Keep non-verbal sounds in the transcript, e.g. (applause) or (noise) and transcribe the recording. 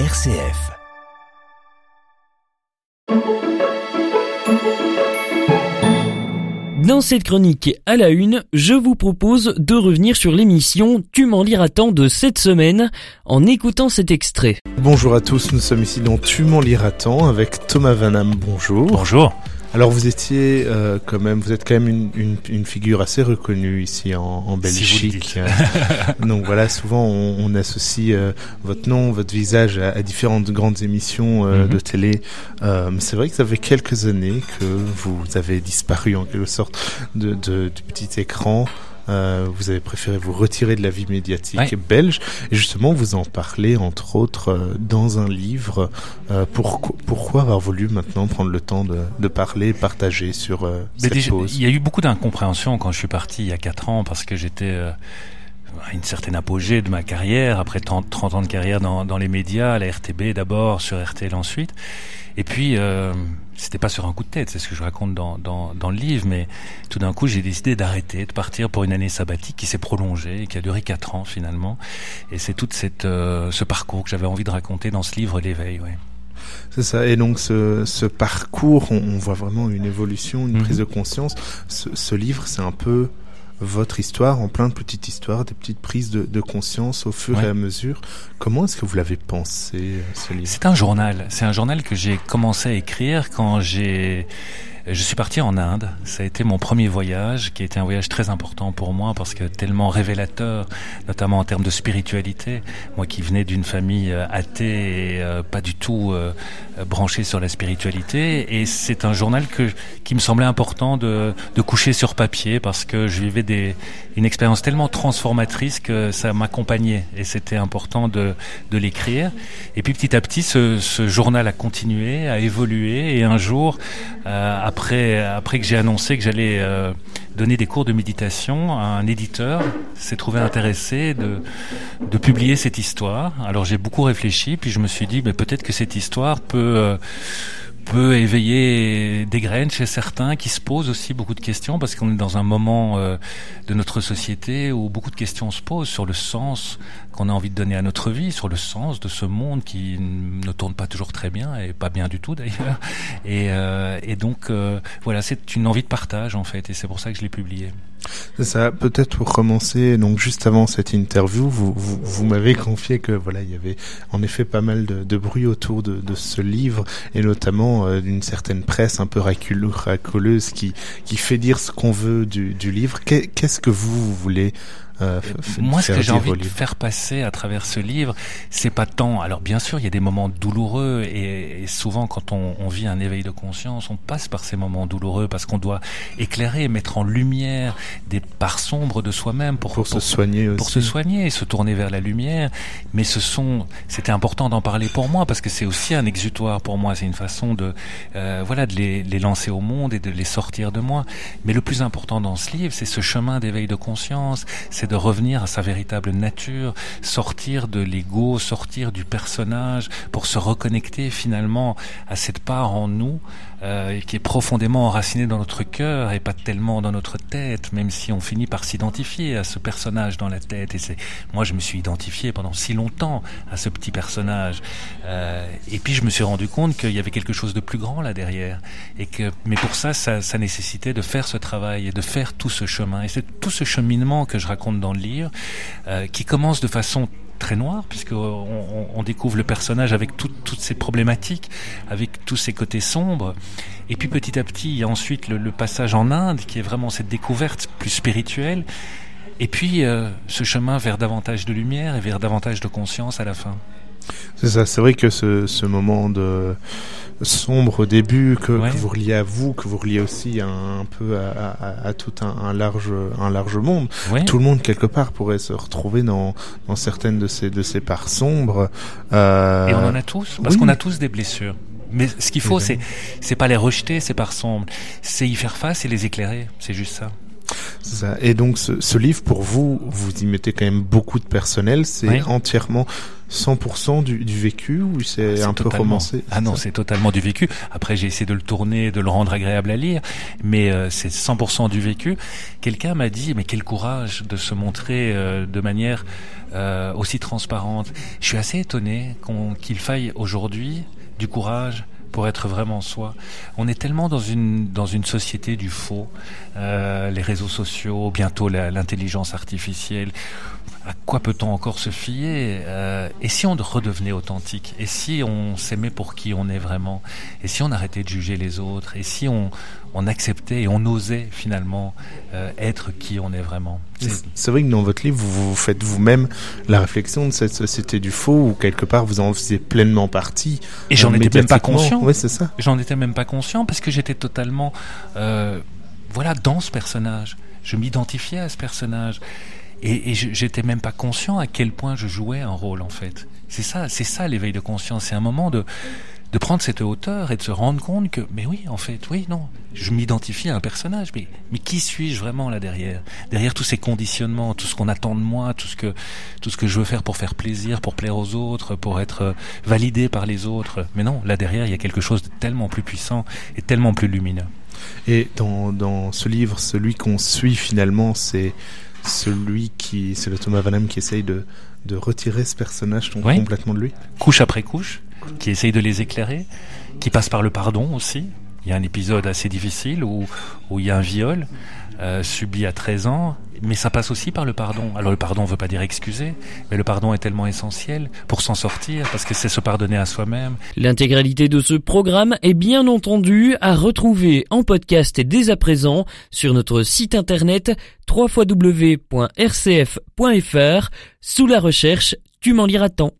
RCF. Dans cette chronique à la une, je vous propose de revenir sur l'émission Tu m'en liras tant de cette semaine en écoutant cet extrait. Bonjour à tous, nous sommes ici dans Tu m'en liras tant avec Thomas Vanham. Bonjour. Bonjour. Alors vous étiez euh, quand même, vous êtes quand même une, une, une figure assez reconnue ici en, en Belgique. (laughs) Donc voilà, souvent on, on associe euh, votre nom, votre visage à, à différentes grandes émissions euh, Mhm. de télé. Euh, c'est vrai que ça fait quelques années que vous avez disparu en quelque sorte de, de, du petit écran. Euh, vous avez préféré vous retirer de la vie médiatique Ouais. belge et justement vous en parlez entre autres euh, dans un livre. Euh, pourquoi, pourquoi avoir voulu maintenant prendre le temps de, de parler, partager sur cette déjà, pause? il y a eu beaucoup d'incompréhension quand je suis parti il y a 4 ans parce que j'étais une certaine apogée de ma carrière, après 30, 30 ans de carrière dans, dans les médias, à la RTB d'abord, sur RTL ensuite. Et puis, euh, c'était pas sur un coup de tête, c'est ce que je raconte dans, dans, dans le livre, mais tout d'un coup, j'ai décidé d'arrêter, de partir pour une année sabbatique qui s'est prolongée et qui a duré 4 ans finalement. Et c'est tout cette, euh, ce parcours que j'avais envie de raconter dans ce livre, L'éveil. Ouais. C'est ça. Et donc ce, ce parcours, on, on voit vraiment une évolution, une Mhm. prise de conscience. Ce, ce livre, c'est un peu votre histoire, en plein de petites histoires, des petites prises de, de conscience au fur Ouais. et à mesure. Comment est-ce que vous l'avez pensé, euh, ce livre? C'est un journal. C'est un journal que j'ai commencé à écrire quand j'ai. Je suis parti en Inde. Ça a été mon premier voyage, qui a été un voyage très important pour moi parce que tellement révélateur, notamment en termes de spiritualité. Moi qui venais d'une famille euh, athée et euh, pas du tout euh, branchée sur la spiritualité. Et c'est un journal que, qui me semblait important de, de coucher sur papier parce que je vivais des, une expérience tellement transformatrice que ça m'accompagnait. Et c'était important de, de l'écrire. Et puis petit à petit, ce, ce journal a continué, a évolué. Et un jour, après que j'ai annoncé que j'allais euh, donner des cours de méditation, un éditeur s'est trouvé intéressé de, publier cette histoire. Alors j'ai beaucoup réfléchi, puis je me suis dit, mais peut-être que cette histoire peut... euh, peut éveiller des graines chez certains qui se posent aussi beaucoup de questions parce qu'on est dans un moment euh, de notre société où beaucoup de questions se posent sur le sens qu'on a envie de donner à notre vie, sur le sens de ce monde qui ne tourne pas toujours très bien et pas bien du tout d'ailleurs. Et, euh, et donc euh, voilà, c'est une envie de partage en fait et c'est pour ça que je l'ai publié. Ça. Peut-être pour commencer, donc juste avant cette interview, vous, vous, vous m'avez confié que voilà, il y avait en effet pas mal de, de bruit autour de, de ce livre et notamment euh, d'une certaine presse un peu racule- racoleuse qui qui fait dire ce qu'on veut du, du livre. Qu'est- Qu'est-ce que vous, vous voulez euh, Moi, ce que j'ai envie de faire passer à travers ce livre, c'est pas tant. Alors, bien sûr, il y a des moments douloureux et, et souvent, quand on, on vit un éveil de conscience, on passe par ces moments douloureux parce qu'on doit éclairer, mettre en lumière des parts sombres de soi-même pour, pour se soigner aussi. pour se soigner se tourner vers la lumière. Mais ce sont, c'était important d'en parler pour moi parce que c'est aussi un exutoire pour moi. C'est une façon de, euh, voilà, de les, les lancer au monde et de les sortir de moi. Mais le plus important dans ce livre, c'est ce chemin d'éveil de conscience, c'est de revenir à sa véritable nature, sortir de l'ego, sortir du personnage pour se reconnecter finalement à cette part en nous euh, qui est profondément enracinée dans notre cœur et pas tellement dans notre tête, même si on finit par s'identifier à ce personnage dans la tête. Et c'est moi, je me suis identifié pendant si longtemps à ce petit personnage. Euh, et puis je me suis rendu compte qu'il y avait quelque chose de plus grand là derrière. Et que, mais pour ça, ça, ça nécessitait de faire ce travail et de faire tout ce chemin. Et c'est tout ce cheminement que je raconte dans le livre, euh, qui commence de façon très noire, puisque on, découvre le personnage avec tout- toutes ses problématiques, avec tous ses côtés sombres. Et puis petit à petit, il y a ensuite le, le passage en Inde, qui est vraiment cette découverte plus spirituelle. Et puis euh, ce chemin vers davantage de lumière et vers davantage de conscience à la fin. C'est ça, c'est vrai que ce, ce moment de sombre au début que, Ouais. que vous reliez à vous, que vous reliez aussi à un, peu à, à- à tout un, un large un large monde. Tout le monde quelque part pourrait se retrouver dans, dans certaines de ces de ces parts sombres. Euh, Et on en a tous, parce oui. qu'on a tous des blessures. Mais ce qu'il faut, c'est c'est pas les rejeter, ces parts sombres, c'est y faire face et les éclairer. C'est juste ça. Ça. Et donc ce, ce livre pour vous, vous y mettez quand même beaucoup de personnel. C'est Oui. entièrement 100% du, du, vécu ou c'est un peu romancé? Ah non, c'est totalement du vécu. Après, j'ai essayé de le tourner, de le rendre agréable à lire, mais euh, c'est 100% du vécu. Quelqu'un m'a dit, mais quel courage de se montrer euh, de manière euh, aussi transparente. Je suis assez étonné qu'il faille aujourd'hui du courage pour être vraiment soi. On est tellement dans une dans une société du faux, euh, les réseaux sociaux, bientôt l'intelligence artificielle. À quoi peut-on encore se fier euh, Et si on redevenait authentique? Et si on s'aimait pour qui on est vraiment? Et si on arrêtait de juger les autres? Et si on, on acceptait et on osait finalement euh, être qui on est vraiment? C'est vrai que dans votre livre, vous, vous faites vous-même la réflexion de cette société du faux, où quelque part vous en faisiez pleinement partie. Et j'en euh, étais même pas conscient. Oui, c'est ça. J'en étais même pas conscient parce que j'étais totalement, euh, voilà, dans ce personnage. Je m'identifiais à ce personnage. Et, et j'étais même pas conscient à quel point je jouais un rôle en fait. C'est ça, c'est ça l'éveil de conscience. C'est un moment de de prendre cette hauteur et de se rendre compte que, mais oui, en fait, oui, non, je m'identifie à un personnage, mais, mais qui suis-je vraiment là derrière? Derrière tous ces conditionnements, tout ce qu'on attend de moi, tout ce que, tout ce que je veux faire pour faire plaisir, pour plaire aux autres, pour être euh, validé par les autres. Mais non, là derrière, il y a quelque chose de tellement plus puissant et tellement plus lumineux. Et dans, dans ce livre, celui qu'on suit finalement, c'est celui qui, c'est le Thomas Van qui essaye de, de retirer ce personnage complètement de lui. Couche après couche qui essaye de les éclairer, qui passe par le pardon aussi. Il y a un épisode assez difficile où, où il y a un viol euh, subi à 13 ans, mais ça passe aussi par le pardon. Alors le pardon ne veut pas dire excuser, mais le pardon est tellement essentiel pour s'en sortir, parce que c'est se pardonner à soi-même. L'intégralité de ce programme est bien entendu à retrouver en podcast dès à présent sur notre site internet www.rcf.fr sous la recherche Tu m'en liras tant.